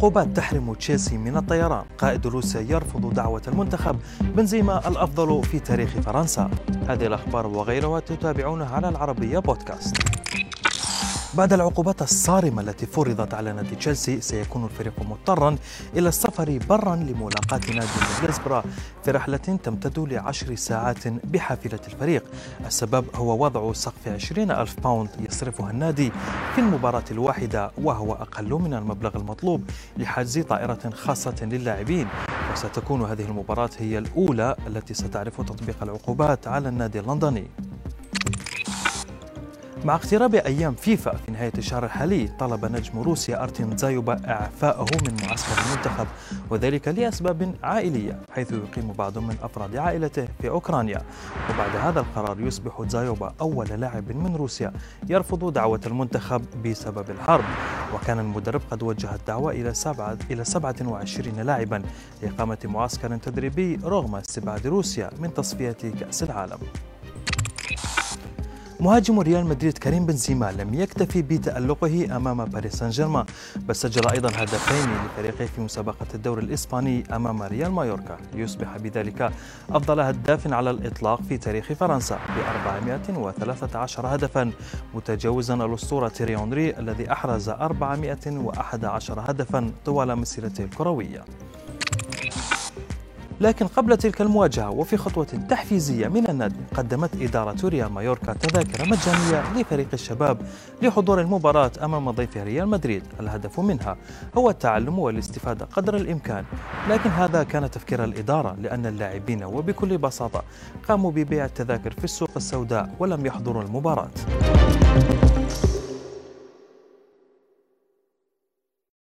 عقوبات تحرم تشيلسي من الطيران. قائد روسيا يرفض دعوة المنتخب. بنزيما الأفضل في تاريخ فرنسا. هذه الأخبار وغيرها تتابعونها على العربية بودكاست. بعد العقوبات الصارمة التي فرضت على نادي تشيلسي سيكون الفريق مضطرا إلى السفر برا لملاقاة نادي ميدلزبره في رحلة تمتد لعشر ساعات بحافلة الفريق. السبب هو وضع سقف 20 ألف باوند يصرفها النادي في المباراة الواحدة وهو أقل من المبلغ المطلوب لحجز طائرة خاصة للاعبين. وستكون هذه المباراة هي الأولى التي ستعرف تطبيق العقوبات على النادي اللندني. مع اقتراب أيام فيفا في نهاية الشهر الحالي طلب نجم روسيا أرتيم زايوبا إعفائه من معسكر المنتخب وذلك لأسباب عائلية حيث يقيم بعض من أفراد عائلته في أوكرانيا. وبعد هذا القرار يصبح زايوبا أول لاعب من روسيا يرفض دعوة المنتخب بسبب الحرب. وكان المدرب قد وجه الدعوة إلى سبعة إلى 27 لاعبا لإقامة معسكر تدريبي رغم استبعاد روسيا من تصفية كأس العالم. مهاجم ريال مدريد كريم بنزيما لم يكتفي بتألقه أمام باريس سان جيرمان بل سجل أيضا هدفين لفريقه في مسابقة الدوري الإسباني أمام ريال مايوركا. ليصبح بذلك أفضل هداف على الإطلاق في تاريخ فرنسا ب 413 هدفا متجاوزا الأسطورة تيري أونري الذي أحرز 411 هدفا طوال مسيرته الكروية. لكن قبل تلك المواجهة وفي خطوة تحفيزية من النادي قدمت إدارة ريال مايوركا تذاكر مجانية لفريق الشباب لحضور المباراة أمام ضيف ريال مدريد. الهدف منها هو التعلم والاستفادة قدر الإمكان. لكن هذا كان تفكير الإدارة لأن اللاعبين وبكل بساطة قاموا ببيع التذاكر في السوق السوداء ولم يحضروا المباراة.